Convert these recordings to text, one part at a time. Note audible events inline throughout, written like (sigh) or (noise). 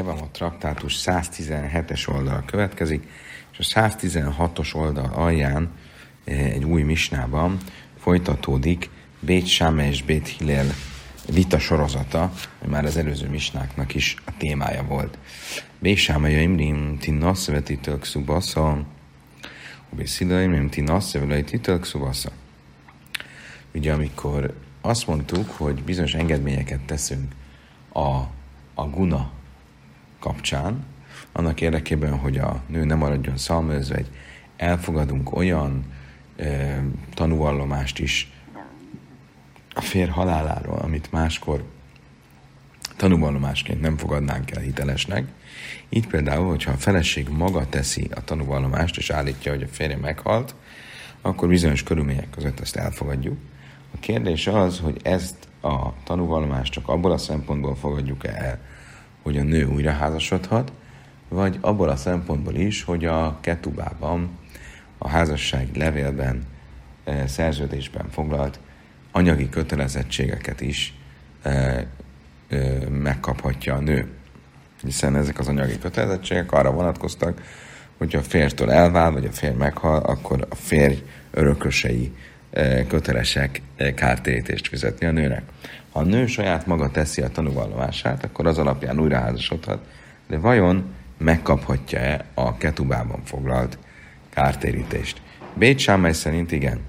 a traktátus 117-es oldal következik, és a 116-os oldal alján egy új misnában folytatódik Bét Sáme és Bét Hillel vita sorozata, már az előző misnáknak is a témája volt. Bét Sáme Jaimrim Tinnasz vetítők szubasza, Bét Szilaimrim Tinnasz vetítők szubasza. Ugye amikor azt mondtuk, hogy bizonyos engedményeket teszünk a, a guna kapcsán, annak érdekében, hogy a nő nem maradjon szalmözve, elfogadunk olyan e, tanúvallomást is a fér haláláról, amit máskor tanúvallomásként nem fogadnánk el hitelesnek. Így például, hogyha a feleség maga teszi a tanúvallomást, és állítja, hogy a férje meghalt, akkor bizonyos körülmények között ezt elfogadjuk. A kérdés az, hogy ezt a tanúvallomást csak abból a szempontból fogadjuk el, hogy a nő újra házasodhat, vagy abból a szempontból is, hogy a ketubában, a házassági levélben, e, szerződésben foglalt anyagi kötelezettségeket is e, e, megkaphatja a nő. Hiszen ezek az anyagi kötelezettségek arra vonatkoztak, hogy a fértől elvál, vagy a férj meghal, akkor a férj örökösei kötelesek kártérítést fizetni a nőnek. Ha a nő saját maga teszi a tanúvallomását, akkor az alapján újraházasodhat, de vajon megkaphatja-e a ketubában foglalt kártérítést? Bét Sámely szerint igen,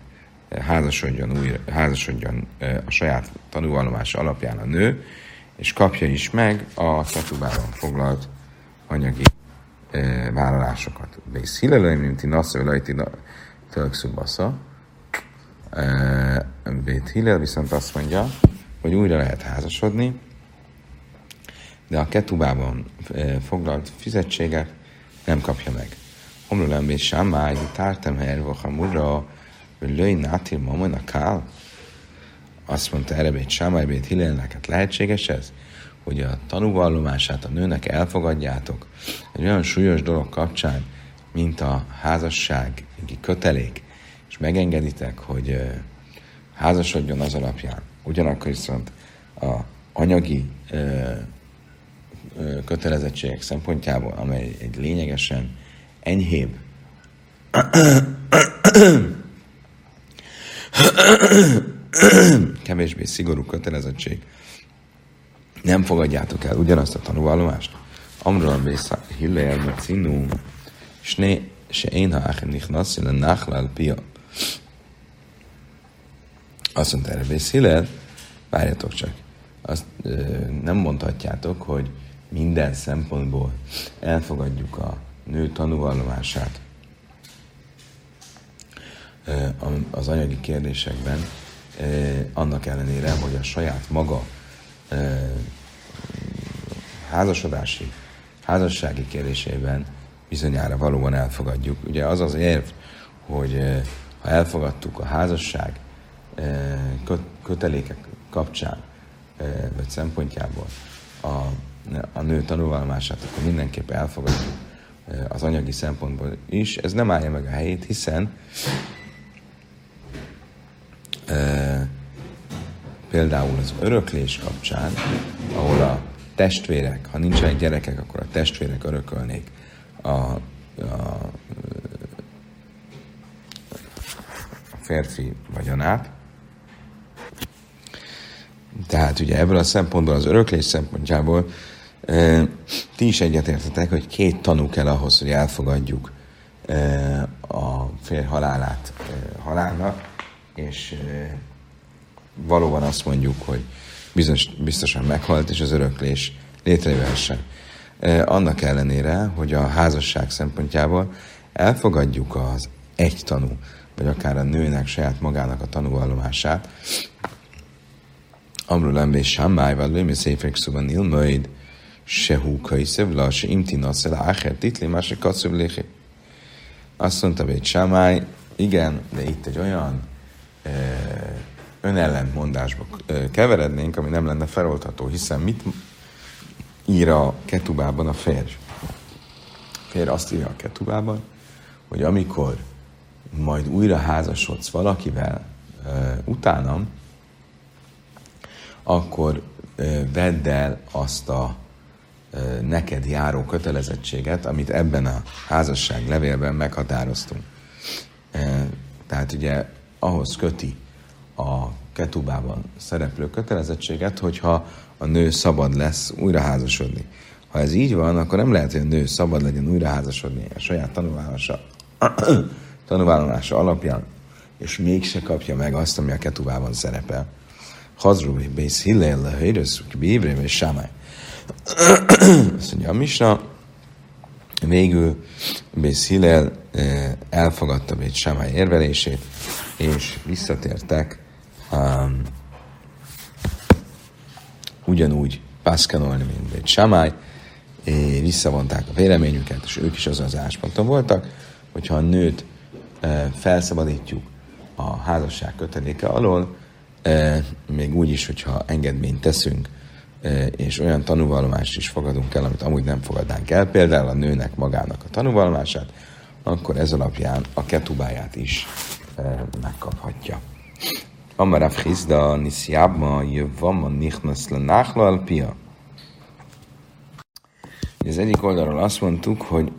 házasodjon, újra, házasodjon a saját tanúvallomása alapján a nő, és kapja is meg a ketubában foglalt anyagi vállalásokat. Bész Hillelőim, mint Nassző Lajti Tölkszubasza, Bét Hillel viszont azt mondja, hogy újra lehet házasodni, de a ketubában foglalt fizetséget nem kapja meg. Omlulem Bét Sámáj, tártem her, murra, hogy löj nátir mamon a kál. Azt mondta erre Bét Sámáj, Bét Hillelnek, hát lehetséges ez? hogy a tanúvallomását a nőnek elfogadjátok egy olyan súlyos dolog kapcsán, mint a házasság kötelék, és megengeditek, hogy házasodjon az alapján. Ugyanakkor viszont a anyagi ö, ö, kötelezettségek szempontjából, amely egy lényegesen enyhébb (coughs) kevésbé szigorú kötelezettség, nem fogadjátok el ugyanazt a tanúvallomást. Amról Bészá Hillel Macinu, Sné, se én ha Achem Nichnasz, Nachlal Pia. Azt mondta Bészilel, várjatok csak, azt ö, nem mondhatjátok, hogy minden szempontból elfogadjuk a nő tanúvallomását az anyagi kérdésekben, annak ellenére, hogy a saját maga házasodási, házassági kérdésében bizonyára valóban elfogadjuk. Ugye az az érv, hogy ha elfogadtuk a házasság kötelékek kapcsán, vagy szempontjából a, a nő tanulvallomását, akkor mindenképp elfogadjuk az anyagi szempontból is. Ez nem állja meg a helyét, hiszen például az öröklés kapcsán, ahol a testvérek, ha nincsenek gyerekek, akkor a testvérek örökölnék a, a, a férfi vagyonát. Tehát ugye ebből a szempontból, az öröklés szempontjából ti is egyetértetek, hogy két tanú kell ahhoz, hogy elfogadjuk a férj halálát halálnak, és valóban azt mondjuk, hogy biztos, biztosan meghalt, és az öröklés létrejöhessen. Annak ellenére, hogy a házasság szempontjából elfogadjuk az egy tanú, vagy akár a nőnek saját magának a tanúvallomását, Amru lembé Sammáj, vagy lőmi széfek szóban ilmöid, se húkai szövla, se imtina szela áher titli, más se kacöbléhi. Azt mondta Bét Sammáj, igen, de itt egy olyan önellentmondásba keverednénk, ami nem lenne feloldható, hiszen mit ír a ketubában a férj? A férj azt írja a ketubában, hogy amikor majd újra házasodsz valakivel uh, utánam, akkor vedd el azt a neked járó kötelezettséget, amit ebben a házasság levélben meghatároztunk. Tehát ugye ahhoz köti a ketubában szereplő kötelezettséget, hogyha a nő szabad lesz újra házasodni. Ha ez így van, akkor nem lehet, hogy a nő szabad legyen újra házasodni a saját tanulválása, (clears throat) tanulválása alapján, és mégse kapja meg azt, ami a ketubában szerepel. Hazru, Bész Hillel, Hörös, Bívre, és Sámály. Azt mondja a Misna, végül Bész Hillel eh, elfogadta Bét Sámály érvelését, és visszatértek um, ugyanúgy pászkanolni, mint Bét Sámály, visszavonták a véleményüket, és ők is azon az állásponton voltak, hogyha a nőt e, felszabadítjuk a házasság köteléke alól, még úgy is, hogyha engedményt teszünk, e, és olyan tanúvallomást is fogadunk el, amit amúgy nem fogadnánk el, például a nőnek magának a tanúvallomását, akkor ez alapján a ketubáját is megkaphatja. Amarav Hizda Nisziábma Jövama Nichnasz Nachlal Pia. Az egyik oldalról azt mondtuk, hogy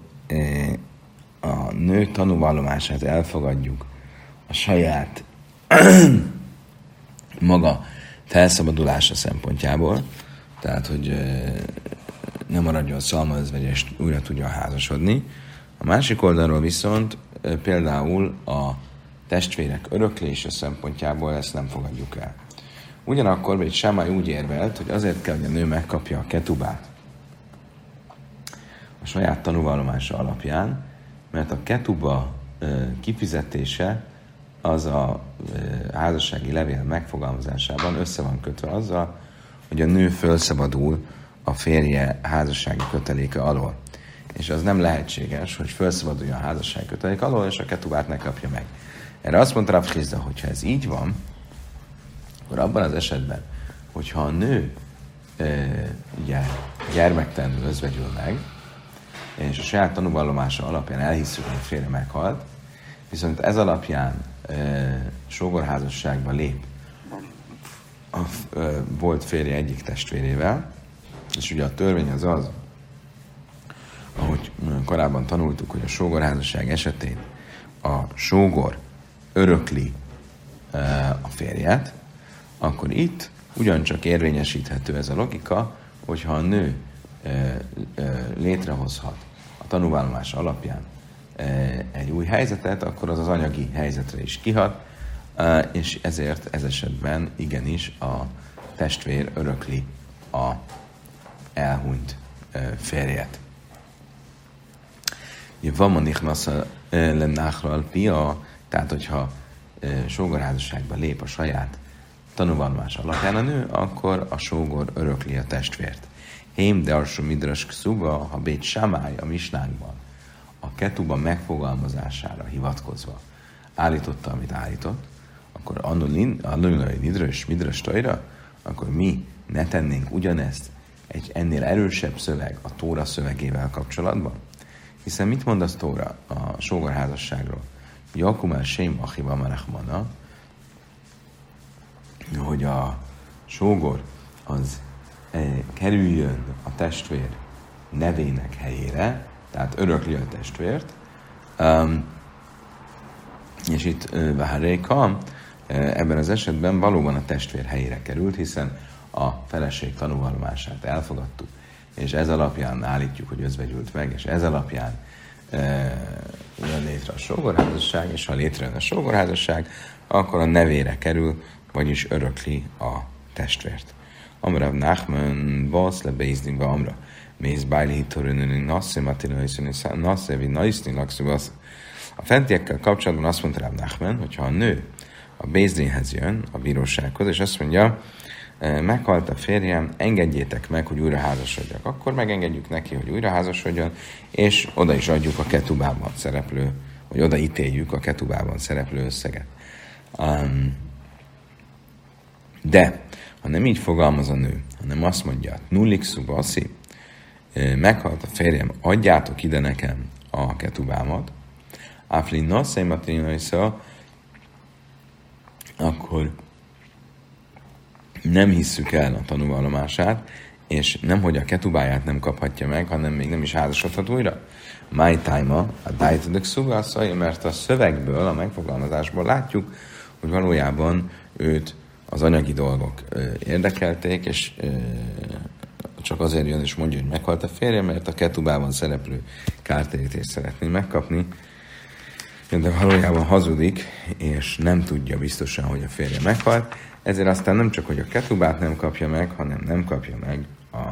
a nő tanúvallomását elfogadjuk a saját maga felszabadulása szempontjából, tehát, hogy nem maradjon szalmaözvegy, újra tudja házasodni. A másik oldalról viszont például a testvérek öröklése szempontjából ezt nem fogadjuk el. Ugyanakkor egy Sámály úgy érvelt, hogy azért kell, hogy a nő megkapja a ketubát a saját tanúvallomása alapján, mert a ketuba kifizetése az a házassági levél megfogalmazásában össze van kötve azzal, hogy a nő felszabadul a férje házassági köteléke alól. És az nem lehetséges, hogy felszabaduljon a házassági kötelék alól, és a ketubát ne kapja meg. Erre azt mondta Rav Hizda, hogyha ez így van, akkor abban az esetben, hogyha a nő e, ugye, gyermektelenül özvegyül meg, és a saját tanúvallomása alapján elhisszük, hogy a férje meghalt, viszont ez alapján e, sógorházasságba lép a e, volt férje egyik testvérével, és ugye a törvény az az, ahogy korábban tanultuk, hogy a sógorházasság esetén a sógor örökli a férjet, akkor itt ugyancsak érvényesíthető ez a logika, hogyha a nő létrehozhat a tanúvállomás alapján egy új helyzetet, akkor az az anyagi helyzetre is kihat, és ezért ez esetben igenis a testvér örökli a elhunyt férjet. Van ma nichnasz pia, tehát, hogyha sógorházasságba lép a saját tanúvallomás alapján a nő, akkor a sógor örökli a testvért. Hém de alsó midras ha Bét Samály a misnánkban a ketuba megfogalmazására hivatkozva állította, amit állított, akkor annulin midras, midras tajra, akkor mi ne tennénk ugyanezt egy ennél erősebb szöveg a Tóra szövegével kapcsolatban? Hiszen mit mond az Tóra a sógorházasságról? Jakumel Sém Achiva Merechmana, hogy a sógor az e, kerüljön a testvér nevének helyére, tehát örökli a testvért, um, és itt Vaharéka ebben az esetben valóban a testvér helyére került, hiszen a feleség tanúvallomását elfogadtuk, és ez alapján állítjuk, hogy özvegyült meg, és ez alapján jön létre a sógorházasság, és ha létrejön a sógorházasság, akkor a nevére kerül, vagyis örökli a testvért. Amra Nachman, Basz le Bézdin, Amra, Mész Bájli Hitorönőni, Nasszi Matinaiszini, Nasszi Vi Naiszni, Lakszubasz. A fentiekkel kapcsolatban azt mondta Rab Nachman, hogyha a nő a Bézdinhez jön, a bírósághoz, és azt mondja, meghalt a férjem, engedjétek meg, hogy újra házasodjak. Akkor megengedjük neki, hogy újra házasodjon, és oda is adjuk a ketubában szereplő, vagy oda ítéljük a ketubában szereplő összeget. Um, de, ha nem így fogalmaz a nő, hanem azt mondja, nullik szubaszi, meghalt a férjem, adjátok ide nekem a ketubámat, Áfli nasszaimat akkor nem hisszük el a tanúvallomását, és nem, hogy a ketubáját nem kaphatja meg, hanem még nem is házasodhat újra. My time a Daitadek szugasszai, mert a szövegből, a megfogalmazásból látjuk, hogy valójában őt az anyagi dolgok érdekelték, és csak azért jön és mondja, hogy meghalt a férje, mert a ketubában szereplő kártérítést szeretné megkapni, de valójában hazudik, és nem tudja biztosan, hogy a férje meghalt, ezért aztán nem csak, hogy a ketubát nem kapja meg, hanem nem kapja meg a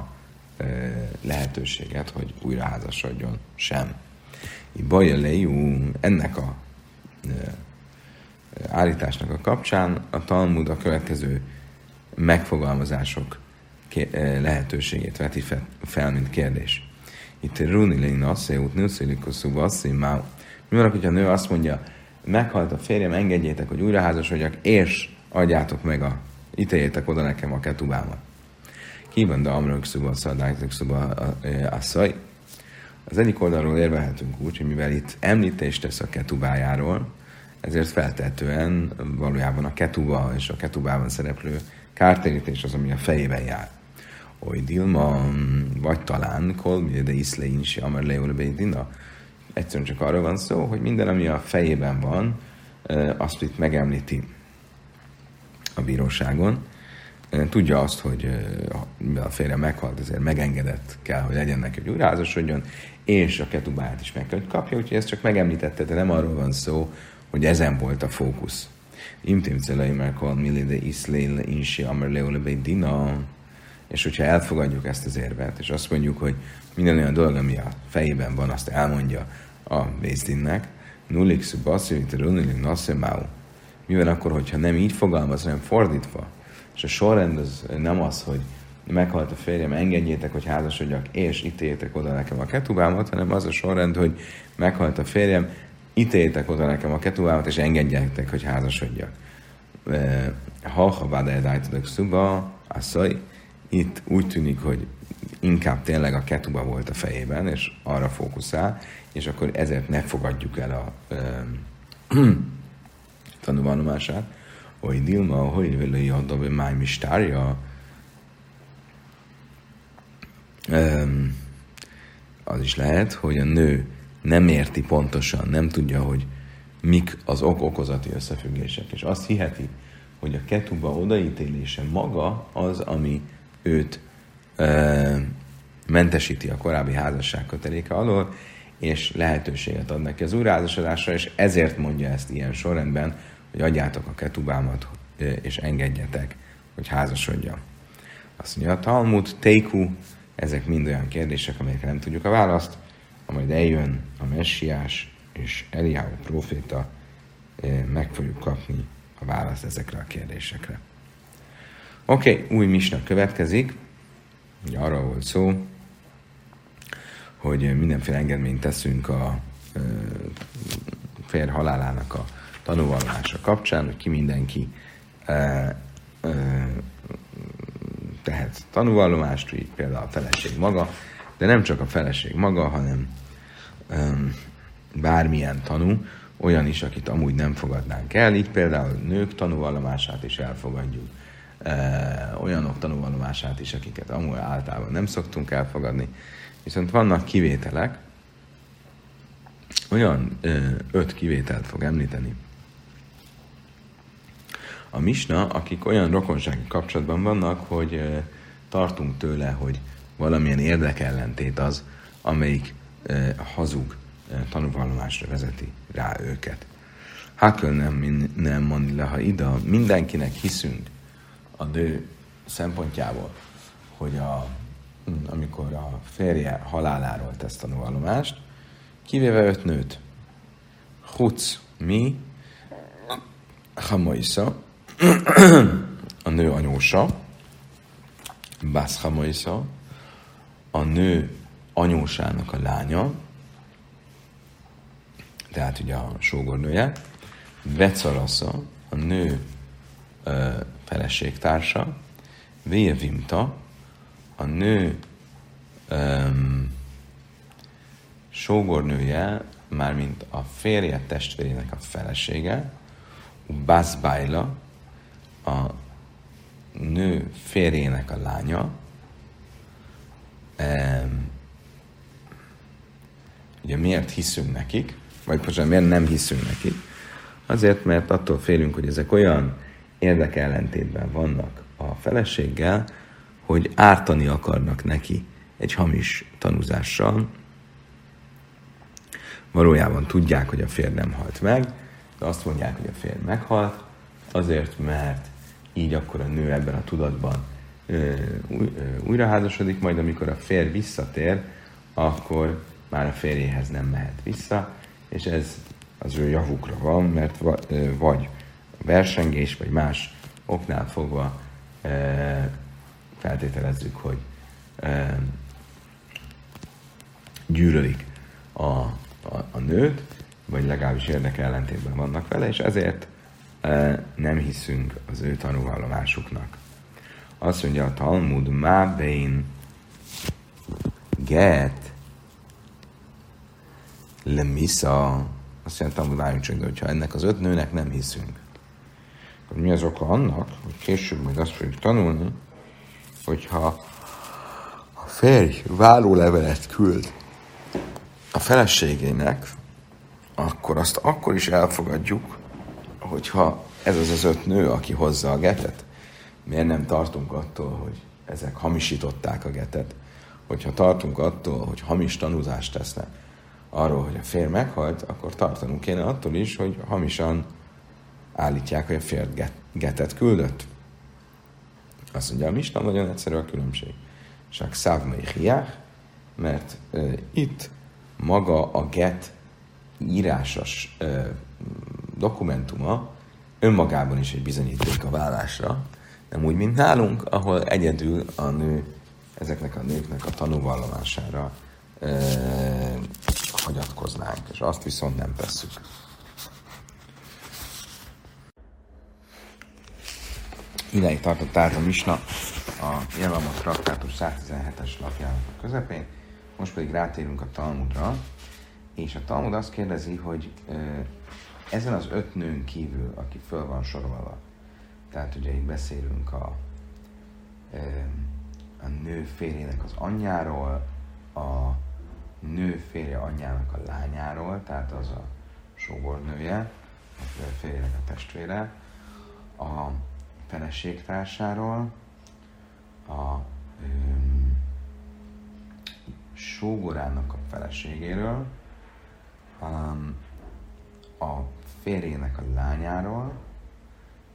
e, lehetőséget, hogy újra házasodjon sem. Bajelejú, ennek a e, állításnak a kapcsán a Talmud a következő megfogalmazások lehetőségét veti fel, mint kérdés. Itt Runi Lein Asszeut, Nőszilikuszú Vasszí Máu. Mi van, hogyha a nő azt mondja, meghalt a férjem, engedjétek, hogy újra házasodjak, és adjátok meg a, ítéljétek oda nekem a ketubámat. Kiben de amrök szuba, szadájtok szuba, asszaj. Az egyik oldalról érvelhetünk úgy, hogy mivel itt említést tesz a ketubájáról, ezért feltetően valójában a ketuba és a ketubában szereplő kártérítés az, ami a fejében jár. Oly Dilma, vagy talán Kolmi de Iszlein si Amar Leulbeidina. Egyszerűen csak arról van szó, hogy minden, ami a fejében van, azt itt megemlíti a bíróságon. Tudja azt, hogy mivel a férje meghalt, ezért megengedett kell, hogy legyen neki, hogy újraházasodjon, és a ketubáját is meg kell, hogy kapja, úgyhogy ezt csak megemlítette, de nem arról van szó, hogy ezen volt a fókusz. Imtim celai merkol millide iszlél insi amer leole dina. És hogyha elfogadjuk ezt az érvet, és azt mondjuk, hogy minden olyan dolog, ami a fejében van, azt elmondja a Bézdinnek, nullik szubaszivit runulik naszemau. Mi van akkor, hogyha nem így fogalmaz, hanem fordítva? És a sorrend az nem az, hogy meghalt a férjem, engedjétek, hogy házasodjak, és ítéljétek oda nekem a ketubámat, hanem az a sorrend, hogy meghalt a férjem, ítéljétek oda nekem a ketubámat, és engedjétek, hogy házasodjak. Ha ha vádájdájtodok szuba, asszony, itt úgy tűnik, hogy inkább tényleg a ketuba volt a fejében, és arra fókuszál, és akkor ezért ne fogadjuk el a (clears throat) tanulvallomását, hogy Dilma, hogy vele a dobe máj mistárja, az is lehet, hogy a nő nem érti pontosan, nem tudja, hogy mik az ok-okozati összefüggések, és azt hiheti, hogy a ketuba odaítélése maga az, ami őt ö, mentesíti a korábbi házasság köteléke alól, és lehetőséget ad neki az újraházasodásra, és ezért mondja ezt ilyen sorrendben, hogy adjátok a ketubámat, és engedjetek, hogy házasodja. Azt mondja, a Talmud, Teiku, ezek mind olyan kérdések, amelyekre nem tudjuk a választ, majd eljön a messiás és Eliáhu proféta, meg fogjuk kapni a választ ezekre a kérdésekre. Oké, okay, új misnak következik. Ugye arra volt szó, hogy mindenféle engedményt teszünk a fér halálának a tanúvallása kapcsán, hogy ki mindenki tehet tanúvallomást, így például a feleség maga, de nem csak a feleség maga, hanem bármilyen tanú, olyan is, akit amúgy nem fogadnánk el, így például nők tanúvallomását is elfogadjuk, olyanok tanúvallomását is, akiket amúgy általában nem szoktunk elfogadni. Viszont vannak kivételek, olyan öt kivételt fog említeni a Misna, akik olyan rokonsági kapcsolatban vannak, hogy tartunk tőle, hogy valamilyen érdekellentét az, amelyik hazug tanúvallomásra vezeti rá őket. Hakel nem, nem mondni le, ha ida mindenkinek hiszünk, a nő szempontjából, hogy a, amikor a férje haláláról tesz tanúvallomást, kivéve öt nőt. Huc mi, Hamoisa, a nő anyósa, Bász Hamoisa, a nő anyósának a lánya, tehát ugye a sógornője, Becarasza, a nő feleségtársa, Vévimta, a nő um, sógornője, mármint a férje testvérének a felesége, Bászbájla, a nő férjének a lánya, um, ugye miért hiszünk nekik, vagy most miért nem hiszünk nekik? Azért, mert attól félünk, hogy ezek olyan érdekellentétben vannak a feleséggel, hogy ártani akarnak neki egy hamis tanúzással. Valójában tudják, hogy a férj nem halt meg, de azt mondják, hogy a férj meghalt, azért, mert így akkor a nő ebben a tudatban újraházasodik, majd amikor a férj visszatér, akkor már a férjéhez nem mehet vissza, és ez az ő javukra van, mert vagy versengés, vagy más oknál fogva feltételezzük, hogy gyűlölik a, a, a nőt, vagy legalábbis érdeke ellentétben vannak vele, és ezért nem hiszünk az ő tanúvallomásuknak. Azt mondja a Talmud, má bein get lemisza, azt mondja, Talmud, várjunk csak, hogyha ennek az öt nőnek nem hiszünk, akkor mi az oka annak, hogy később majd azt fogjuk tanulni, hogyha a férj várólevelet küld a feleségének, akkor azt akkor is elfogadjuk, hogyha ez az az öt nő, aki hozza a getet, miért nem tartunk attól, hogy ezek hamisították a getet, hogyha tartunk attól, hogy hamis tanúzást tesznek arról, hogy a férj meghalt, akkor tartanunk kéne attól is, hogy hamisan állítják, hogy a férj get, getet küldött. Azt mondja, a Misna nagyon egyszerű a különbség. Csak szávmai hiák, mert e, itt maga a get írásos e, dokumentuma önmagában is egy bizonyíték a vállásra, nem úgy, mint nálunk, ahol egyedül a nő ezeknek a nőknek a tanúvallomására e, hagyatkoznánk, és azt viszont nem tesszük. Ideig tartott tehát a Misna a Jelamot traktátus 117-es lapjának a közepén, most pedig rátérünk a Talmudra, és a Talmud azt kérdezi, hogy ezen az öt nőn kívül, aki föl van sorolva, tehát ugye itt beszélünk a, a nő férjének az anyjáról, a nő férje anyjának a lányáról, tehát az a sógornője, a férjének a testvére, a feleségtársáról, a um, sógorának a feleségéről, um, a férjének a lányáról,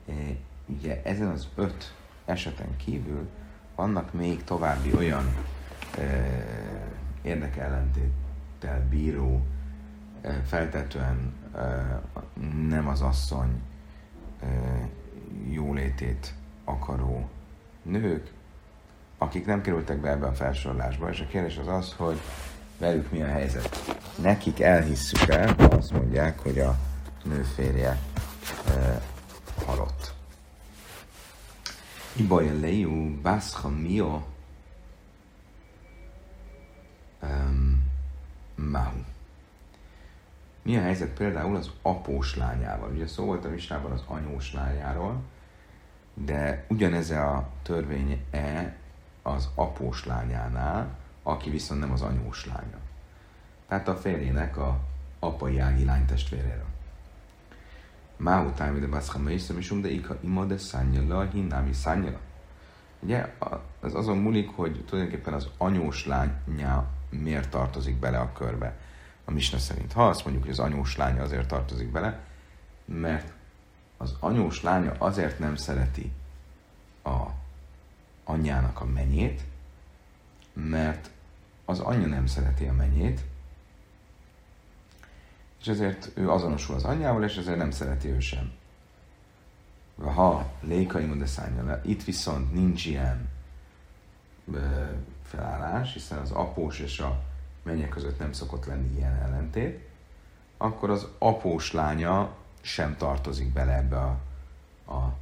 é, ugye ezen az öt eseten kívül vannak még további olyan e, érdekellentéttel bíró, e, feltetően e, nem az asszony e, jólétét akaró nők, akik nem kerültek be ebbe a felsorolásba, és a kérdés az az, hogy velük mi a helyzet. Nekik elhisszük el, ha azt mondják, hogy a nő férje e, halott. Ibaja lejú, bászha mio, um. Mi a helyzet például az após lányával? Ugye szó volt a Misnában az anyós lányáról, de ugyanez a törvény-e az após lányánál, aki viszont nem az anyós lánya. Tehát a férjének a apai ági lány testvéréről. Má után, de baszha mészem is de ika ima de szányala, hinnámi szányala. Ugye, az azon múlik, hogy tulajdonképpen az anyós lánya miért tartozik bele a körbe a Misna szerint. Ha azt mondjuk, hogy az anyós lánya azért tartozik bele, mert az anyós lánya azért nem szereti a anyjának a menyét, mert az anyja nem szereti a menyét, és ezért ő azonosul az anyjával, és ezért nem szereti ő sem. Ha lékai le, itt viszont nincs ilyen felállás, hiszen az após és a mennyek között nem szokott lenni ilyen ellentét, akkor az após lánya sem tartozik bele ebbe a, a, a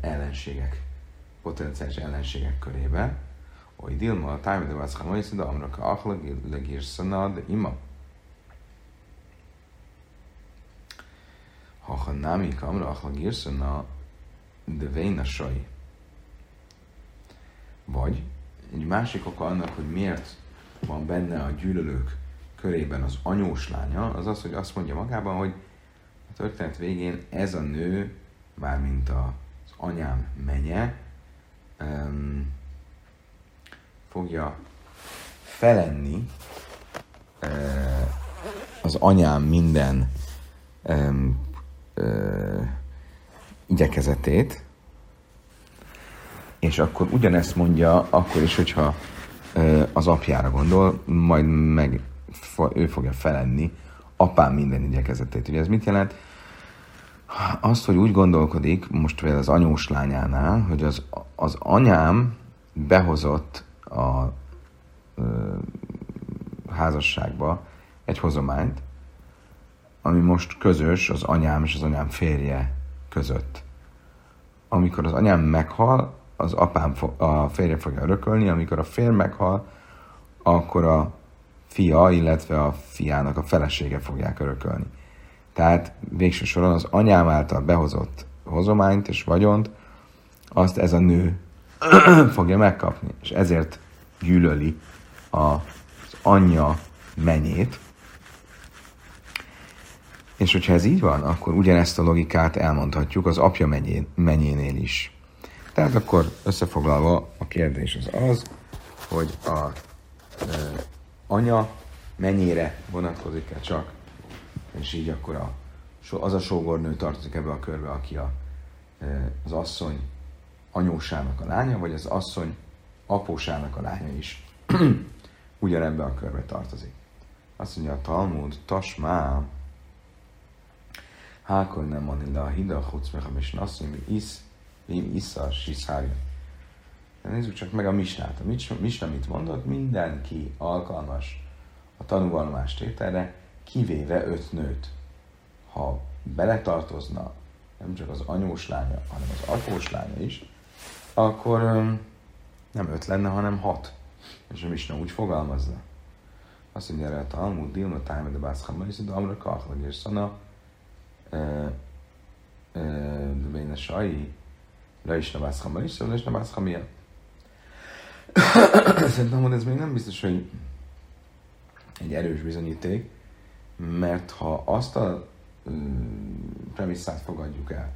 ellenségek, potenciális ellenségek körébe. Oly Dilma, a tájmi de vászka majd de amraka achlag legírszana, de ima. Ha ha námi kamra achlag írszana, de véna saj. Vagy egy másik oka annak, hogy miért van benne a gyűlölők körében az anyós lánya, az az, hogy azt mondja magában, hogy a történet végén ez a nő, mármint az anyám menye, um, fogja felenni uh, az anyám minden um, uh, igyekezetét, és akkor ugyanezt mondja akkor is, hogyha az apjára gondol, majd meg ő fogja felenni apám minden igyekezetét. Ugye ez mit jelent? Azt, hogy úgy gondolkodik, most például az anyós lányánál, hogy az, az anyám behozott a ö, házasságba egy hozományt, ami most közös az anyám és az anyám férje között. Amikor az anyám meghal, az apám fo- a férje fogja örökölni, amikor a férj meghal, akkor a fia, illetve a fiának a felesége fogják örökölni. Tehát végső soron az anyám által behozott hozományt és vagyont, azt ez a nő (clears throat) fogja megkapni, és ezért gyűlöli az anyja menyét. És hogyha ez így van, akkor ugyanezt a logikát elmondhatjuk az apja menyén, menyénél is. Tehát akkor összefoglalva a kérdés az az, hogy a e, anya mennyire vonatkozik-e csak, és így akkor a, az a sógornő tartozik ebbe a körbe, aki a, az asszony anyósának a lánya, vagy az asszony apósának a lánya is (clears throat) ugyanebbe a körbe tartozik. Azt mondja a Talmud, tasmá, hákon nem mondani le a hida, chuc meg a misnasszony, isz, vim issza, siszárja. Nézzük csak meg a misnát. A misna mit mondott? Mindenki alkalmas a tanúvallomás tételre, kivéve öt nőt. Ha beletartozna nem csak az anyós lánya, hanem az após lánya is, akkor nem öt lenne, hanem hat. És a Misna úgy fogalmazza. Azt mondja erre a Talmud, Dilma Tájme de Bászhamma, és de Amra Kachla, és Szana, a Sai, le is Bászhamma, és le is Bászhamia. (coughs) Szerintem, hogy ez még nem biztos, hogy egy erős bizonyíték, mert ha azt a premisszát fogadjuk el,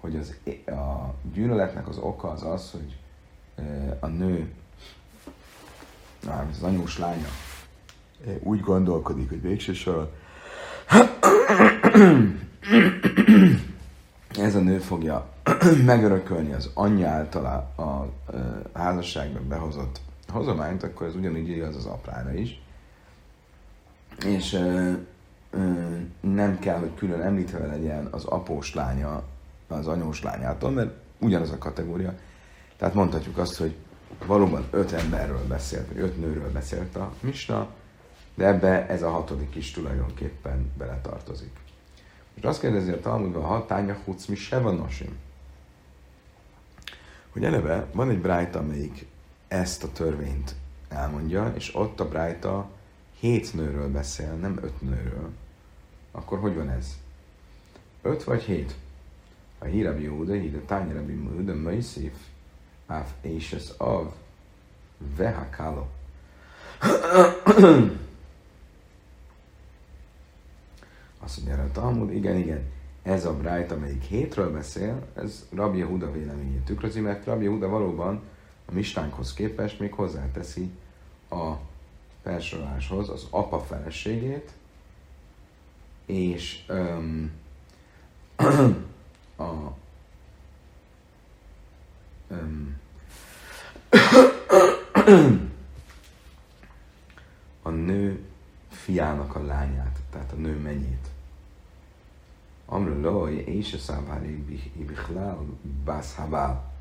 hogy az, a gyűlöletnek az oka az az, hogy a nő, az anyós lánya úgy gondolkodik, hogy végső soron ez a nő fogja (clears throat) megörökölni az anyja által a, a, házasságban behozott hozományt, akkor ez ugyanígy igaz az aprára is. És ö, ö, nem kell, hogy külön említve legyen az após lánya az anyós lányától, mert ugyanaz a kategória. Tehát mondhatjuk azt, hogy valóban öt emberről beszélt, vagy öt nőről beszélt a Misna, de ebbe ez a hatodik is tulajdonképpen beletartozik. Most azt kérdezi a Talmudban, ha tánya huc mi se van nosim. Hogy eleve van egy brájta, amelyik ezt a törvényt elmondja, és ott a brájta hét nőről beszél, nem öt nőről. Akkor hogy van ez? Öt vagy hét? A hírabi Júda, híra tány Rabbi Múda, Möjszív, áf éses av, vehakálo. Azt mondja erre a Talmud, igen, igen, ez a Brájt, amelyik hétről beszél, ez Rabbi Huda véleményét tükrözi, mert Rabbi Huda valóban a mistánkhoz képest még hozzáteszi a felsoroláshoz az apa feleségét, és um, (clears throat) a um, (clears throat) a nő fiának a lányát, tehát a nő mennyét. Amra loj, és a szávári bichlál, bászhavál.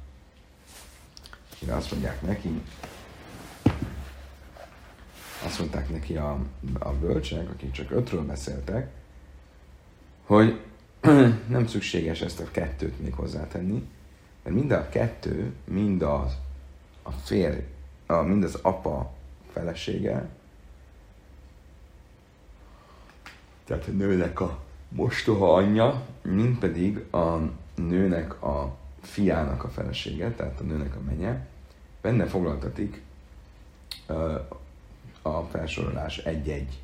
És azt mondják neki, azt mondták neki a, a bölcsek, akik csak ötről beszéltek, hogy (clears throat) nem szükséges ezt a kettőt még hozzátenni, mert mind a kettő, mind az a férj, mind az apa felesége, tehát a nőnek a mostoha anyja, mind pedig a nőnek a fiának a felesége, tehát a nőnek a menye, benne foglaltatik a felsorolás egy-egy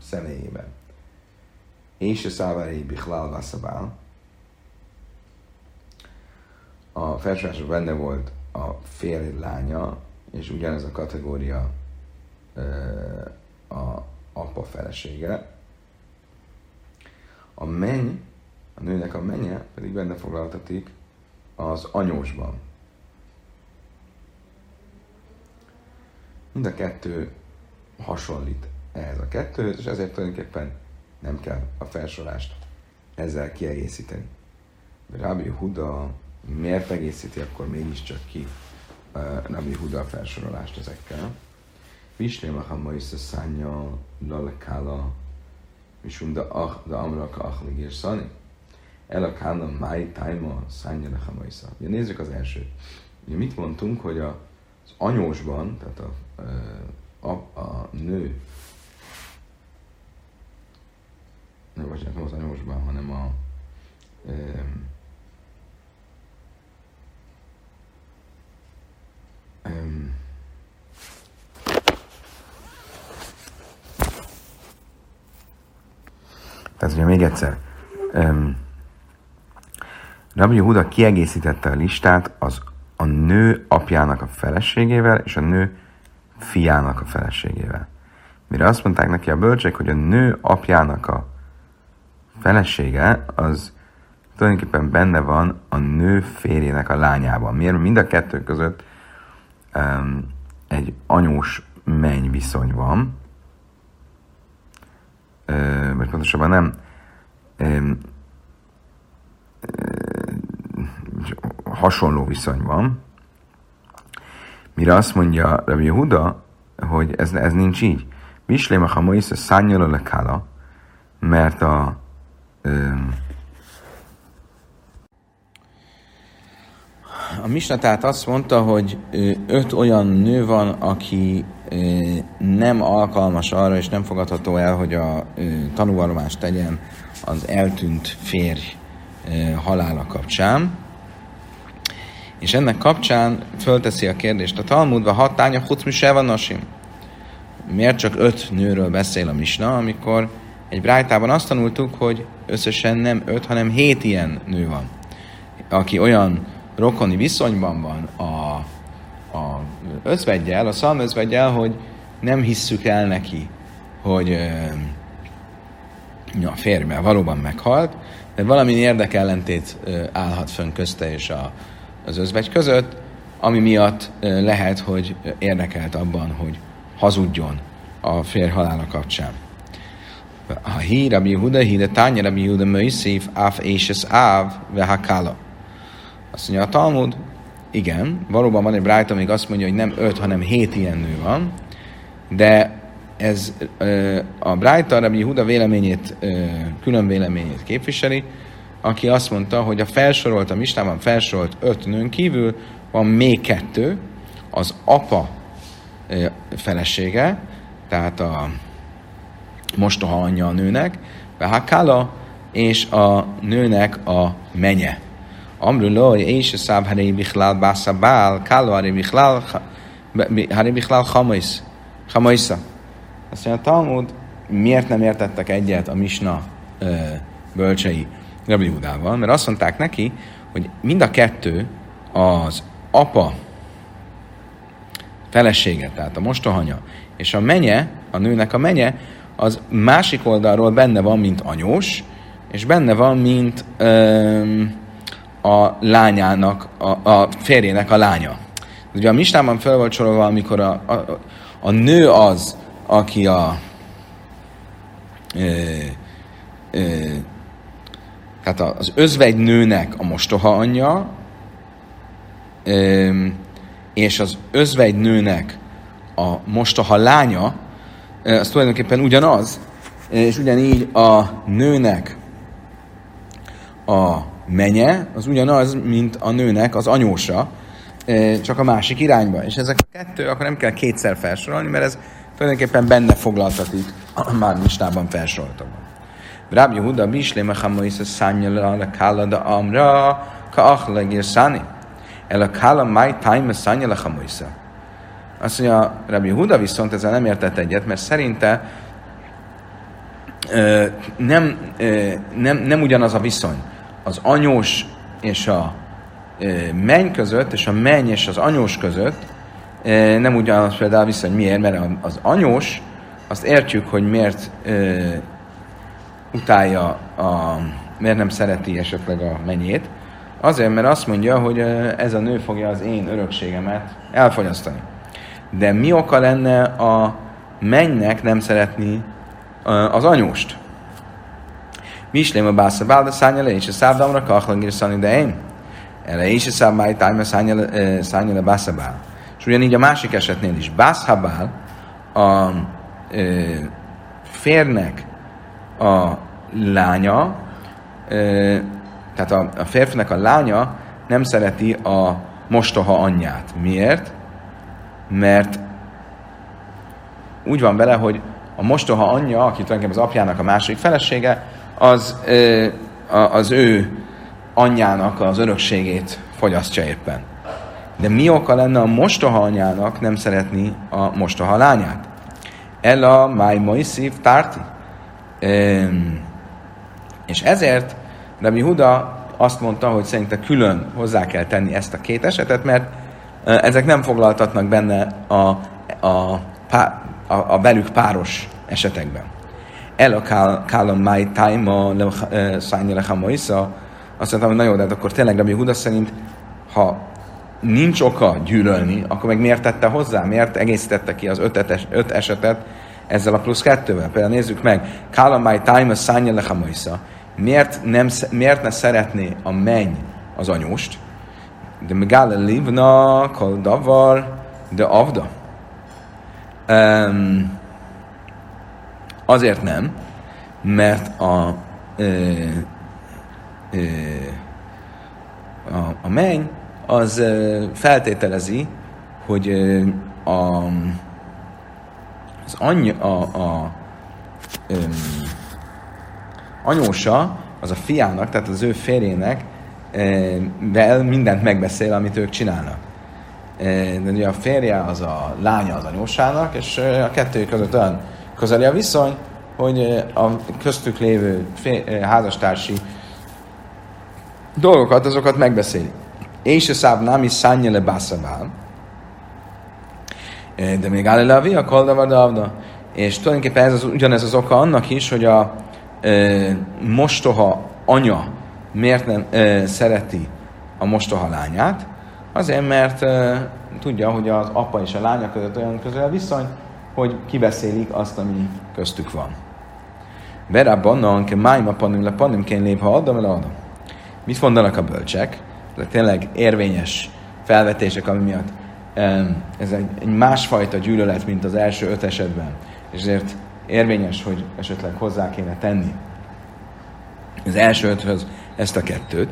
személyében. És a szávárai Bichlál Vasszabál. A felsorolásban benne volt a fél lánya, és ugyanez a kategória a apa felesége. A menny, a nőnek a menye pedig benne foglaltatik az anyósban. Mind a kettő hasonlít ehhez a kettőhöz, és ezért tulajdonképpen nem kell a felsorolást ezzel kiegészíteni. De Rabbi Huda miért egészíti akkor mégiscsak ki uh, Rabbi Huda felsorolást ezekkel? Vislém a Hamaisza szánya lalekála, misum da, ach, da amraka achligér szani. El a kána máj tájma szánya le Hamaisza. Nézzük az elsőt. Ugye mit mondtunk, hogy a, az anyósban, tehát a, a, a nő nem, bocsánat, nem az anyósban, hanem a um, um, Tehát ugye még egyszer, um, Rabbi Huda kiegészítette a listát az a nő apjának a feleségével és a nő fiának a feleségével. Mire azt mondták neki a bölcsek, hogy a nő apjának a felesége, az tulajdonképpen benne van a nő férjének a lányában. Miért? Mind a kettő között um, egy anyós menny viszony van, vagy pontosabban nem, hasonló viszony van, mire azt mondja Rabbi Huda, hogy ez, ez nincs így. Vislém a hamoisz a szányol a mert a a Misna tehát azt mondta, hogy öt olyan nő van, aki nem alkalmas arra, és nem fogadható el, hogy a tanúvallomást tegyen az eltűnt férj halála kapcsán. És ennek kapcsán fölteszi a kérdést a Talmudva, hatánya Hucmi van Nasim. Miért csak öt nőről beszél a Misna, amikor egy brájtában azt tanultuk, hogy összesen nem öt, hanem hét ilyen nő van, aki olyan rokoni viszonyban van a, a özvegyel, a szalmözvegyel, hogy nem hisszük el neki, hogy a férje valóban meghalt, de valami érdekellentét állhat fönn közte és a, az özvegy között, ami miatt lehet, hogy érdekelt abban, hogy hazudjon a férj halála kapcsán. Ha hi Rabbi Yehuda, hi de tánya Rabbi Yehuda Möjszív, áf és áv, hakala. Azt mondja a Talmud, igen, valóban van egy brájta, még azt mondja, hogy nem öt, hanem hét ilyen nő van, de ez a Brájta Rabbi Yehuda véleményét, külön véleményét képviseli, aki azt mondta, hogy a felsorolt, a mistában felsorolt öt nőn kívül van még kettő, az apa felesége, tehát a mostoha anyja a nőnek, Hakala, és a nőnek a menye. Amruló, és a száv haré bichlál bászabál, káló haré bichlál, haré bichlál hamaisz, hamaisza. Azt mondja, a Talmud, miért nem értettek egyet a Misna ö, bölcsei Rabbi Hudával? Mert azt mondták neki, hogy mind a kettő az apa felesége, tehát a mostohanya, és a menye, a nőnek a menye, az másik oldalról benne van, mint anyós, és benne van, mint öm, a lányának, a, a férjének a lánya. Ugye a mistában fel volt sorolva, amikor a, a, a nő az, aki a ö, ö, tehát az özvegy nőnek a mostoha anyja, ö, és az özvegy nőnek a mostoha lánya, az tulajdonképpen ugyanaz, és ugyanígy a nőnek a menye, az ugyanaz, mint a nőnek az anyósa, csak a másik irányba. És ezek a kettő, akkor nem kell kétszer felsorolni, mert ez tulajdonképpen benne foglaltatik (clears throat) már listában felsoroltakban. Rabbi Huda Bislé Mechamois a Szányala a Kála da Amra Ka Achlegér Szani. El a Kála Máj Tájma Szányala Chamoisa. Azt mondja, Rabbi Huda viszont ezzel nem értett egyet, mert szerinte ö, nem, nem, nem ugyanaz a viszony. Az anyós és a menny között, és a menny és az anyós között nem ugyanaz például viszony. Miért? Mert az anyós, azt értjük, hogy miért utálja a, miért nem szereti esetleg a mennyét. Azért, mert azt mondja, hogy ez a nő fogja az én örökségemet elfogyasztani. De mi oka lenne a mennynek nem szeretni az anyóst? Mi is lém a básza bálda szányja le, és a szábdamra kachlan szani de én. Erre is a száb máj tájma szányja le básza bál. És ugyanígy a másik esetnél is. Bászhabál a férnek a lánya, tehát a, a férfinek a lánya nem szereti a mostoha anyját. Miért? Mert úgy van vele, hogy a mostoha anyja, aki tulajdonképpen az apjának a második felesége, az, az ő anyjának az örökségét fogyasztja éppen. De mi oka lenne a mostoha anyjának nem szeretni a mostoha lányát? Ella máj moiszív tárti. És ezért Rabbi Huda azt mondta, hogy szerinte külön hozzá kell tenni ezt a két esetet, mert ezek nem foglaltatnak benne a, a, a, a belük páros esetekben. El a kálom máj tájma szányja lechamoisza, azt mondtam, hogy na jó, de hát akkor tényleg Rabbi Huda szerint, ha nincs oka gyűlölni, akkor meg miért tette hozzá? Miért egészítette ki az öt, öt esetet ezzel a plusz kettővel? Például nézzük meg, Kálamai Tájma Szánya Lechamoisza. Miért, nem, miért ne szeretné a menny az anyóst? De Megále Livna, Kol Davar, de Avda. Um, azért nem, mert a, ö, ö, a, a menny az ö, feltételezi, hogy ö, a, az anyja, a, a ö, anyósa, az a fiának, tehát az ő férjének vel mindent megbeszél, amit ők csinálnak. De ugye a férje az a lánya az anyósának, és a kettő között olyan közeli a viszony, hogy a köztük lévő házastársi dolgokat, azokat megbeszéli. És a száb nem is szállja le. De még áll le a via, kolda És tulajdonképpen ez az, ugyanez az oka annak is, hogy a mostoha anya miért nem e, szereti a mostoha lányát? Azért, mert e, tudja, hogy az apa és a lánya között olyan közel viszony, hogy kibeszélik azt, ami köztük van. Verabban, ke májma panim le panim kén lép, ha adom, le adom. Mit mondanak a bölcsek? Ezek tényleg érvényes felvetések, ami miatt ez egy, egy másfajta gyűlölet, mint az első öt esetben. És ezért érvényes, hogy esetleg hozzá kéne tenni az első öthöz ezt a kettőt.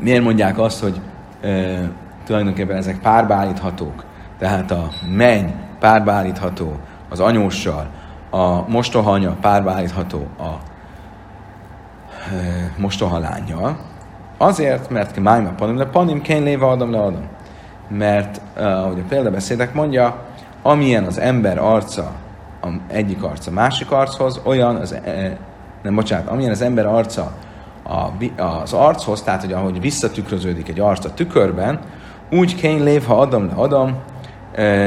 Miért mondják azt, hogy e, tulajdonképpen ezek párbeállíthatók? Tehát a menny párbeállítható az anyóssal, a mostohanya párbeállítható a e, mostoha lányjal. Azért, mert májma panim le panim, kén léve adom le adom. Mert, ahogy a példabeszédek mondja, amilyen az ember arca a egyik arca másik archoz, olyan az, e, nem bocsánat, amilyen az ember arca a, az archoz, tehát hogy ahogy visszatükröződik egy arc a tükörben, úgy kény lév, ha adom le adom,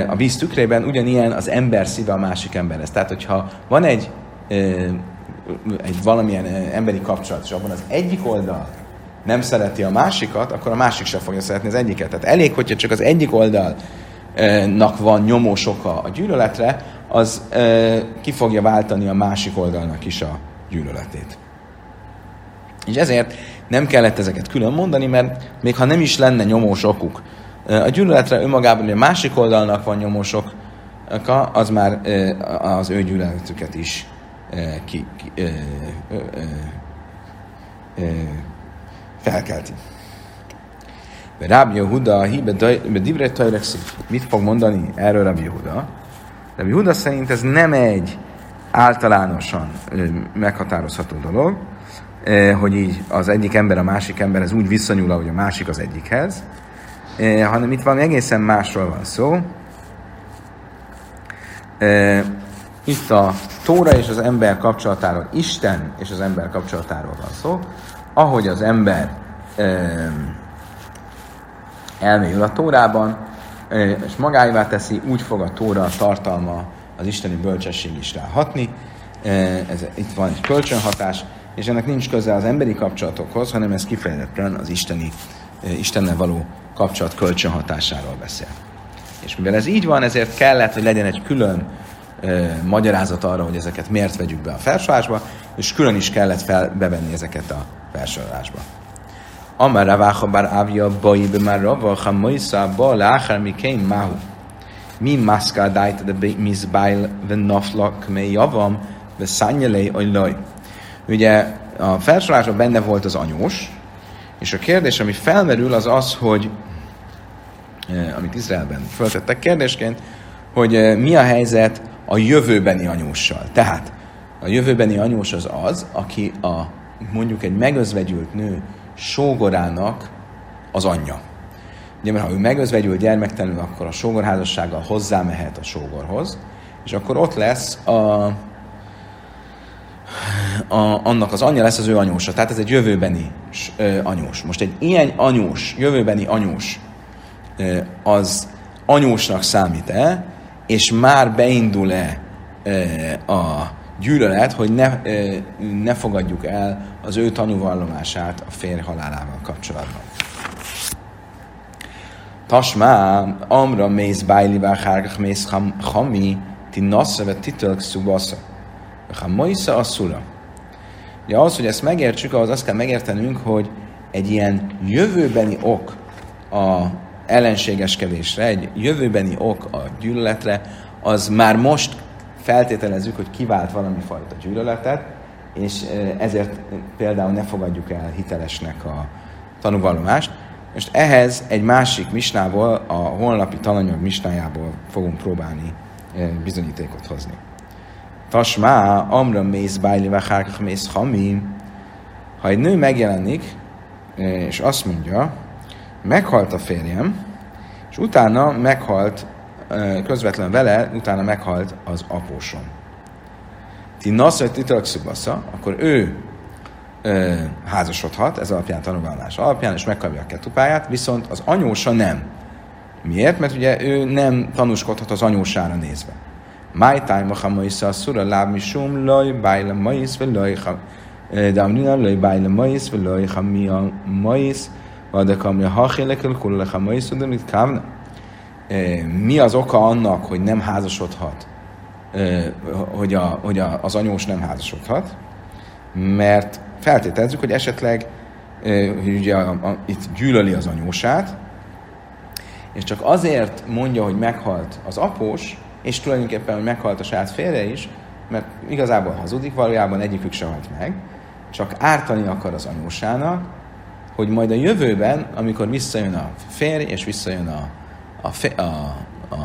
a víz tükrében ugyanilyen az ember szíve a másik emberhez. Tehát, hogyha van egy, e, egy valamilyen emberi kapcsolat, és abban az egyik oldal nem szereti a másikat, akkor a másik sem fogja szeretni az egyiket. Tehát elég, hogyha csak az egyik oldal nak van nyomós oka a gyűlöletre, az ki fogja váltani a másik oldalnak is a gyűlöletét. És ezért nem kellett ezeket külön mondani, mert még ha nem is lenne nyomós okuk, a gyűlöletre önmagában, a másik oldalnak van nyomós oka, az már az ő gyűlöletüket is ki, ki, felkelti. Rabbi Yehuda, hibe divre Mit fog mondani erről Rabbi Yehuda? Rabbi Yehuda szerint ez nem egy általánosan meghatározható dolog, hogy így az egyik ember a másik emberhez úgy viszonyul, ahogy a másik az egyikhez, hanem itt valami egészen másról van szó. Itt a Tóra és az ember kapcsolatáról, Isten és az ember kapcsolatáról van szó. Ahogy az ember elmélyül a Tórában, és magáévá teszi, úgy fog a Tóra tartalma az isteni bölcsesség is ráhatni. Ez, itt van egy kölcsönhatás, és ennek nincs köze az emberi kapcsolatokhoz, hanem ez kifejezetten az isteni, Istennel való kapcsolat kölcsönhatásáról beszél. És mivel ez így van, ezért kellett, hogy legyen egy külön e, magyarázat arra, hogy ezeket miért vegyük be a felsorolásba, és külön is kellett fel, bevenni ezeket a felsorolásba. Amar Raváha bár Ávia Baibe már Rava, ha Moisza ba leáchar mi kén máhu. Mi maszka dájt de mizbájl ve naflak me javam ve szányelé laj. Ugye a felsorolásban benne volt az anyós, és a kérdés, ami felmerül, az az, hogy amit Izraelben föltettek kérdésként, hogy mi a helyzet a jövőbeni anyóssal. Tehát a jövőbeni anyós az az, aki a mondjuk egy megözvegyült nő sógorának az anyja. Ugye, mert ha ő megözvegyült gyermektelenül, akkor a sógorházassággal hozzámehet a sógorhoz, és akkor ott lesz a, a, annak az anyja lesz az ő anyósa. Tehát ez egy jövőbeni anyós. Most egy ilyen anyós, jövőbeni anyós, az anyósnak számít-e, és már beindul-e a gyűlölet, hogy ne, ne fogadjuk el az ő tanúvallomását a férj halálával kapcsolatban. Tasmá, amra mész bájli vágárgach mész hami, ti nasszavet titölk szubasza. Ha moisza a szura. Ugye az, hogy ezt megértsük, ahhoz azt kell megértenünk, hogy egy ilyen jövőbeni ok a ellenségeskedésre, egy jövőbeni ok a gyűlöletre, az már most feltételezzük, hogy kivált valami fajta gyűlöletet, és ezért például ne fogadjuk el hitelesnek a tanúvallomást. Most ehhez egy másik misnából, a holnapi tananyag misnájából fogunk próbálni bizonyítékot hozni. Tasmá, amra mész bájli, vachárkach mész hami. Ha egy nő megjelenik, és azt mondja, meghalt a férjem, és utána meghalt, közvetlen vele, utána meghalt az apósom. Ti naszajt titalakszubasza, akkor ő ö, házasodhat, ez alapján tanulválás alapján, és megkapja a ketupáját, viszont az anyósa nem. Miért? Mert ugye ő nem tanúskodhat az anyósára nézve. My time ha moisa asura láb misum loj bájla mais ve loj damnina loj bájla mais ve loj hamia mais vagy kamja hachélekül kulle ha mais de mit kávna. Mi az oka annak, hogy nem házasodhat, hogy, a, hogy a, az anyós nem házasodhat? Mert feltételezzük, hogy esetleg hogy ugye a, a, itt gyűlöli az anyósát, és csak azért mondja, hogy meghalt az após, és tulajdonképpen, hogy meghalt a saját férje is, mert igazából hazudik, valójában egyikük sem halt meg, csak ártani akar az anyósának, hogy majd a jövőben, amikor visszajön a férj, és visszajön a, a, a,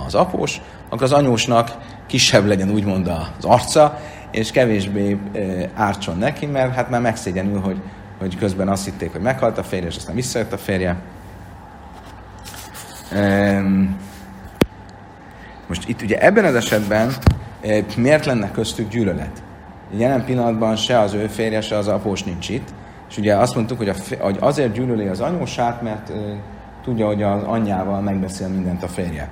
az após, akkor az anyósnak kisebb legyen úgymond az arca, és kevésbé e, ártson neki, mert hát már megszégyenül, hogy, hogy közben azt hitték, hogy meghalt a férje, és aztán visszajött a férje. Most itt ugye ebben az esetben miért lenne köztük gyűlölet? Jelen pillanatban se az ő férje, se az após nincs itt. És ugye azt mondtuk, hogy, a, hogy azért gyűlöli az anyósát, mert e, tudja, hogy az anyjával megbeszél mindent a férje.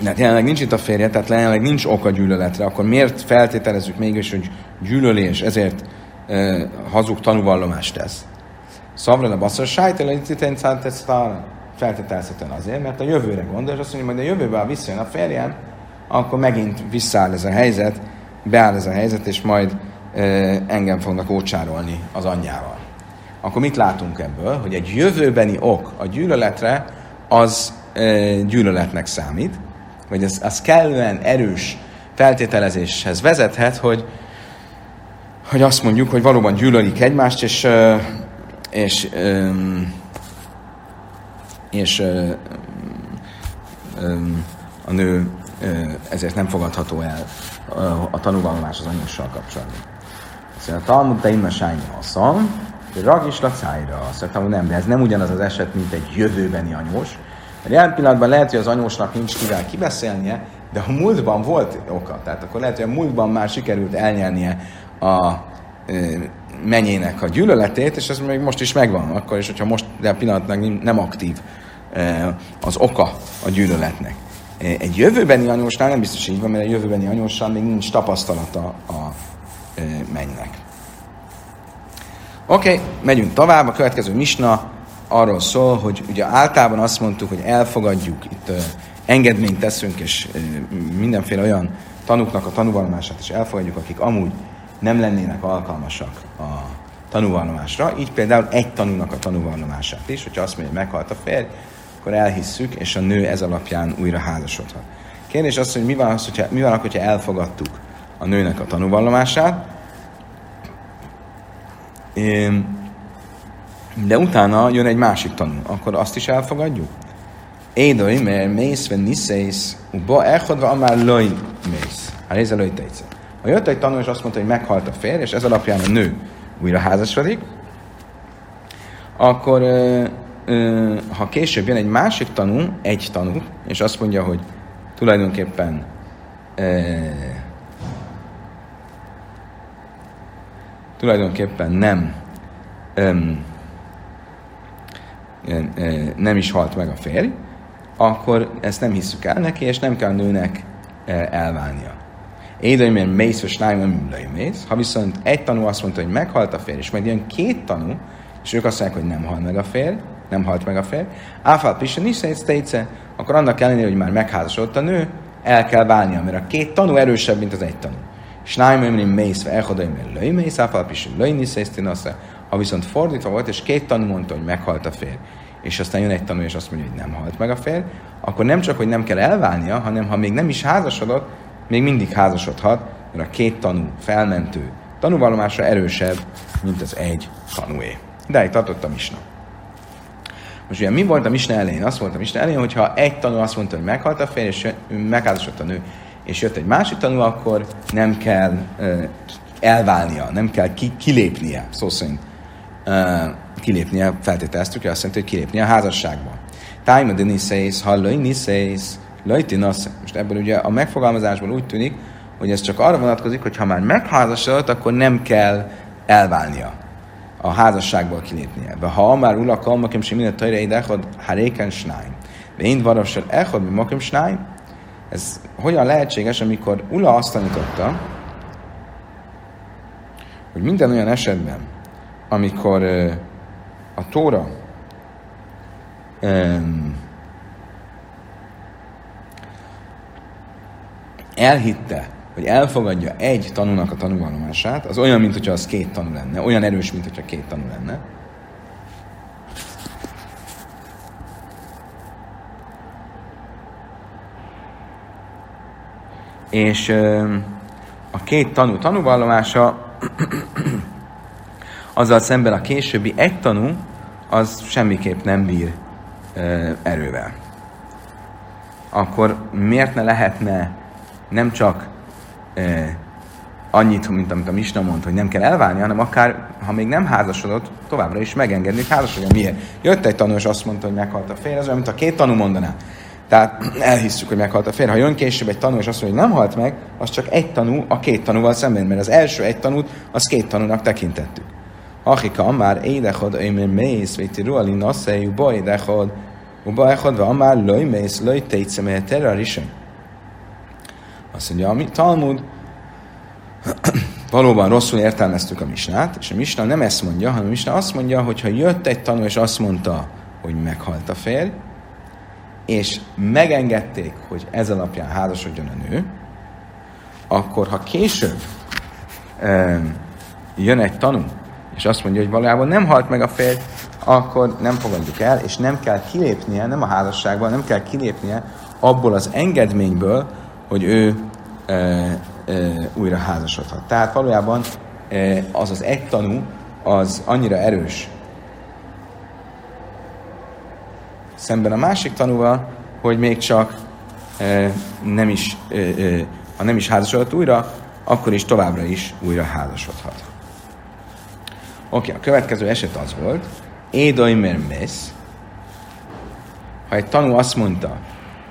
De hát jelenleg nincs itt a férje, tehát jelenleg nincs oka gyűlöletre, akkor miért feltételezzük mégis, hogy gyűlöli, és ezért e, hazug tanúvallomást tesz? Szavra a basszor sájtel, feltételezhetően azért, mert a jövőre gondol, és azt mondja, hogy a jövőben, ha visszajön a férjem, akkor megint visszaáll ez a helyzet, beáll ez a helyzet, és majd engem fognak ócsárolni az anyjával. Akkor mit látunk ebből? Hogy egy jövőbeni ok a gyűlöletre, az gyűlöletnek számít, vagy az, az kellően erős feltételezéshez vezethet, hogy, hogy azt mondjuk, hogy valóban gyűlölik egymást, és, és, és és a nő ezért nem fogadható el a tanúvallomás az anyóssal kapcsolatban. Szóval a Talmud Teima Sájni Haszam, rag is lacájra. Hogy nem, de ez nem ugyanaz az eset, mint egy jövőbeni anyós. Mert jelen pillanatban lehet, hogy az anyósnak nincs kivel kibeszélnie, de a múltban volt oka. Tehát akkor lehet, hogy a múltban már sikerült elnyernie a menyének a gyűlöletét, és ez még most is megvan. Akkor is, hogyha most, de a pillanatnak nem aktív az oka a gyűlöletnek. Egy jövőbeni anyósnál nem biztos, így van, mert a jövőbeni anyóssal még nincs tapasztalata a mennynek. Oké, okay, megyünk tovább. A következő misna arról szól, hogy ugye általában azt mondtuk, hogy elfogadjuk, itt engedményt teszünk, és mindenféle olyan tanuknak a tanúvallomását is elfogadjuk, akik amúgy nem lennének alkalmasak a tanúvallomásra. Így például egy tanúnak a tanúvallomását is, hogyha azt mondja, hogy meghalt a férj, akkor elhisszük, és a nő ez alapján újra házasodhat. Kérdés az, hogy mi van, az, hogyha, mi van akkor, hogyha elfogadtuk a nőnek a tanúvallomását, de utána jön egy másik tanú, akkor azt is elfogadjuk? Édoi, mert mész, vagy niszész, uba elhodva, amár loj mész. Hát ez a loj Ha jött egy tanú, és azt mondta, hogy meghalt a férj, és ez alapján a nő újra házasodik, akkor ha később jön egy másik tanú, egy tanú, és azt mondja, hogy tulajdonképpen tulajdonképpen nem nem is halt meg a férj, akkor ezt nem hisszük el neki, és nem kell nőnek elválnia. Édai, mert mész, vagy snájm, mész. Ha viszont egy tanú azt mondta, hogy meghalt a férj, és majd jön két tanú, és ők azt mondják, hogy nem halt meg a férj, nem halt meg a férj, áfál pisen is szétsztéce, akkor annak ellenére, hogy már megházasodott a nő, el kell válnia, mert a két tanú erősebb, mint az egy tanú. Snájm ömrim mész, ve echodai, mert löj mész, áfál pisen löj niszésztinasze. Ha viszont fordítva volt, és két tanú mondta, hogy meghalt a férj, és aztán jön egy tanú, és azt mondja, hogy nem halt meg a férj, akkor nem csak, hogy nem kell elválnia, hanem ha még nem is házasodott, még mindig házasodhat, mert a két tanú felmentő tanúvallomása erősebb, mint az egy tanúé. Itt tartott a misna. Most ugye mi volt a misna elején? Azt volt a misna elején, hogyha egy tanú azt mondta, hogy meghalt a férj, és megházasodott a nő, és jött egy másik tanú, akkor nem kell elválnia, nem kell ki, kilépnie, szó szerint kilépnie, feltételeztük, azt jelenti, hogy kilépnie a házasságba. Time de niszész, hallói niszész, lajti Most ebből ugye a megfogalmazásból úgy tűnik, hogy ez csak arra vonatkozik, hogy ha már megházasodott, akkor nem kell elválnia a házasságból kilépnie. De ha már ula kalmakim sem minden tajra idechod, haréken snáim. De én varossal echod, mi makim snáim. Ez hogyan lehetséges, amikor Ula azt tanította, hogy minden olyan esetben, amikor a Tóra elhitte, hogy elfogadja egy tanúnak a tanúvallomását, az olyan, mint hogyha az két tanú lenne, olyan erős, mint hogyha két tanú lenne. És a két tanú tanúvallomása azzal szemben a későbbi egy tanú, az semmiképp nem bír erővel. Akkor miért ne lehetne nem csak annyit, mint amit a Misna mond, hogy nem kell elválni, hanem akár, ha még nem házasodott, továbbra is megengedni, hogy házasodjon. Miért? Jött egy tanú, és azt mondta, hogy meghalt a férj, ez olyan, mint a két tanú mondaná. Tehát elhisszük, hogy meghalt a férj. Ha jön később egy tanú, és azt mondja, hogy nem halt meg, az csak egy tanú a két tanúval szemben, mert az első egy tanút, az két tanúnak tekintettük. Achika, már édechod, émér mész, véti ruali naszejú, ba édechod, uba echod, már löj mész, löj tétsze, mert terrorisem. Azt mondja, a Talmud (clears throat) valóban rosszul értelmeztük a misnát, és a misna nem ezt mondja, hanem a misna azt mondja, hogy ha jött egy tanú, és azt mondta, hogy meghalt a férj, és megengedték, hogy ez alapján házasodjon a nő, akkor ha később um, jön egy tanú, és azt mondja, hogy valójában nem halt meg a férj, akkor nem fogadjuk el, és nem kell kilépnie, nem a házasságban, nem kell kilépnie abból az engedményből, hogy ő e, e, újra házasodhat. Tehát valójában e, az az egy tanú, az annyira erős szemben a másik tanúval, hogy még csak e, nem is, e, e, ha nem is házasodott újra, akkor is továbbra is újra házasodhat. Oké, a következő eset az volt, Édaimer mész, ha egy tanú azt mondta,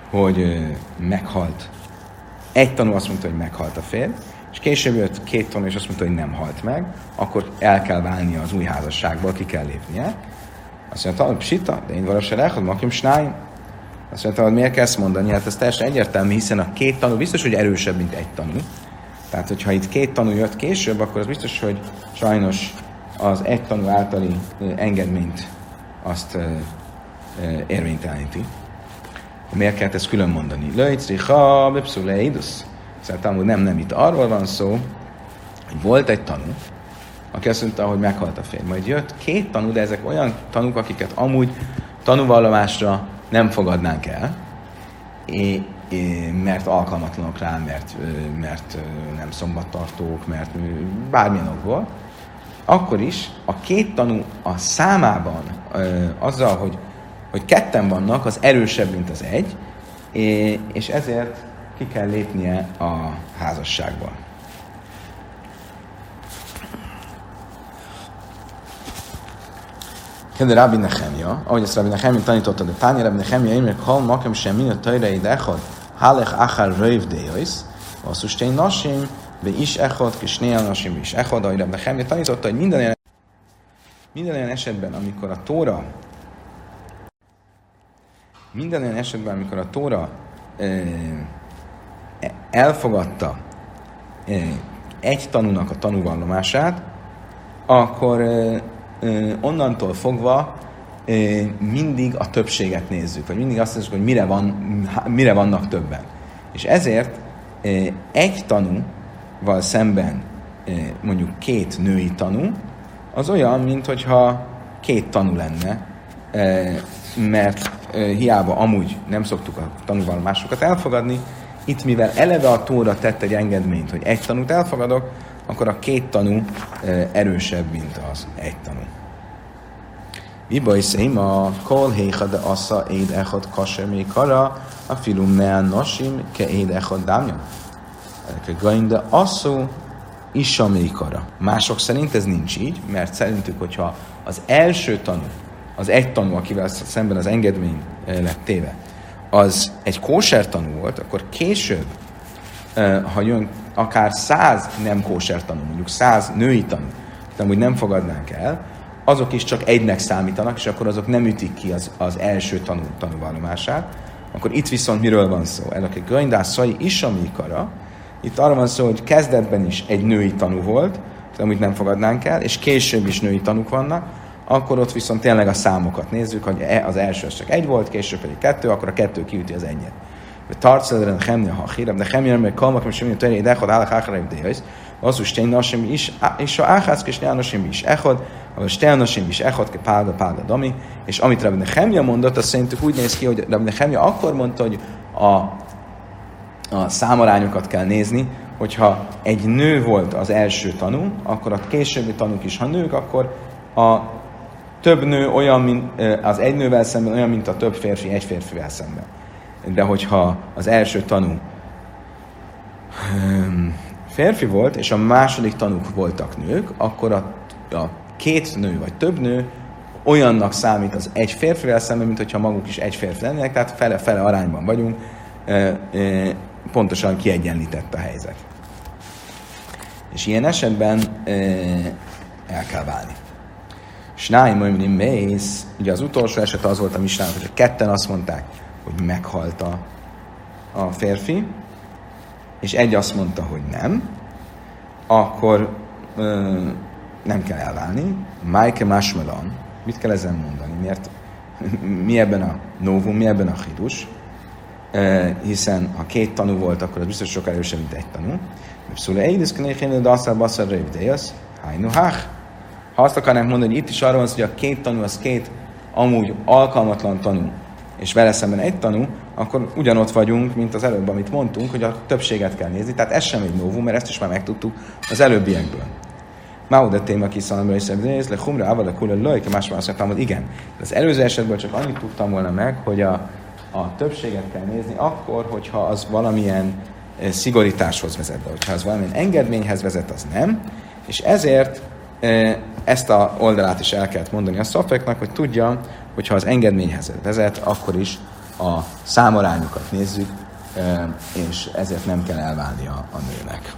hogy ö, meghalt, egy tanú azt mondta, hogy meghalt a férj, és később jött két tanú, és azt mondta, hogy nem halt meg, akkor el kell válnia az új házasságból, ki kell lépnie. Azt mondta, hogy psita, de én valósa lehad, makim snáim. Azt mondta, hogy miért kell ezt mondani? Hát ez teljesen egyértelmű, hiszen a két tanú biztos, hogy erősebb, mint egy tanú. Tehát, hogyha itt két tanú jött később, akkor az biztos, hogy sajnos az egy tanú általi engedményt azt érvényteleníti. Miért kellett ezt külön mondani? Löjtricha, bepszuleidus. Szerintem, hogy nem, nem, itt arról van szó, hogy volt egy tanú, aki azt mondta, hogy meghalt a férj. Majd jött két tanú, de ezek olyan tanúk, akiket amúgy tanúvallomásra nem fogadnánk el, é, é, mert alkalmatlanok rá, mert, mert nem szombattartók, mert bármilyen okból, akkor is a két tanú a számában azzal, hogy, hogy ketten vannak, az erősebb, mint az egy, és ezért ki kell lépnie a házasságból. Kedve Rabbi Nechemia, ahogy ezt Rabbi Nechemia tanította, de Tányi Rabbi Nechemia, én meg hal makem sem minő tajrei dechod, halech achar röv deois, vasszustény nasim, be is echod, kis néha nasim is echod, ahogy Rabbi Nechemia tanította, hogy minden olyan, minden olyan esetben, amikor a Tóra minden olyan esetben, amikor a Tóra elfogadta egy tanúnak a tanúvallomását, akkor onnantól fogva mindig a többséget nézzük, vagy mindig azt nézzük, hogy mire, van, mire vannak többen. És ezért egy tanúval szemben mondjuk két női tanú, az olyan, mint hogyha két tanú lenne, mert hiába amúgy nem szoktuk a tanúvallomásokat elfogadni, itt mivel eleve a tóra tett egy engedményt, hogy egy tanút elfogadok, akkor a két tanú erősebb, mint az egy tanú. Mi baj szém a kol héha de assza éd echad kasemé kara, a filum mea nosim ke éd echad dámja. Gain de asszó isamé kara. Mások szerint ez nincs így, mert szerintük, hogyha az első tanú, az egy tanú, akivel szemben az engedmény lett téve, az egy kóser tanú volt, akkor később, ha jön akár száz nem kóser tanú, mondjuk száz női tanú, de amúgy nem fogadnánk el, azok is csak egynek számítanak, és akkor azok nem ütik ki az, az első tanú, tanúvallomását. Akkor itt viszont miről van szó? El aki göndás szai is a mikara. Itt arra van szó, hogy kezdetben is egy női tanú volt, amit nem fogadnánk el, és később is női tanúk vannak, akkor ott viszont tényleg a számokat nézzük, hogy e, az első csak egy volt, később pedig kettő, akkor a kettő kiüti az egyet. Meg kalmak, mert semmi töré, de echod állak áharaim déhajsz, az úgy stein nasim is, és a áhász és nasim is. Echod, a stein nasim is. Echod, ke pálda, pálda, dami, és amit Rabbi Nehemia mondott, az szerintük úgy néz ki, Rabbi Nehemia akkor mondta, hogy a, a kell nézni, hogyha egy nő volt az első tanú, akkor a későbbi tanúk is, ha nők, akkor a több nő olyan, mint az egy nővel szemben, olyan, mint a több férfi egy férfivel szemben. Hogyha az első tanú férfi volt, és a második tanúk voltak nők, akkor a, a két nő vagy több nő olyannak számít az egy férfivel szemben, mint hogyha maguk is egy férfi lennének, tehát fele-fele arányban vagyunk, pontosan kiegyenlített a helyzet. És ilyen esetben el kell válni. Snáim Ömrim Mész, ugye az utolsó eset az volt a misnán, hogy ketten azt mondták, hogy meghalt a, a férfi, és egy azt mondta, hogy nem, akkor ö, nem kell elválni. Májke Másmelan, mit kell ezen mondani? Miért? Mi ebben a novum, mi ebben a hidus? E, hiszen ha két tanú volt, akkor az biztos sokkal erősebb, mint egy tanú. Szóval egy de azt a basszar rövdejasz, hájnu hách. Ha azt akarnánk mondani, hogy itt is arról van hogy a két tanú az két amúgy alkalmatlan tanú, és vele szemben egy tanú, akkor ugyanott vagyunk, mint az előbb, amit mondtunk, hogy a többséget kell nézni. Tehát ez sem egy novum, mert ezt is már megtudtuk az előbbiekből. Máu de téma kiszalomra és ez le humra ával a kula lojke, más más igen. Az előző esetből csak annyit tudtam volna meg, hogy a, a többséget kell nézni akkor, hogyha az valamilyen eh, szigorításhoz vezet, de hogyha az valamilyen engedményhez vezet, az nem. És ezért e, ezt a oldalát is el kellett mondani a szafeknak, hogy tudja, hogy ha az engedményhez vezet, akkor is a számarányokat nézzük, és ezért nem kell elválni a, a nőnek.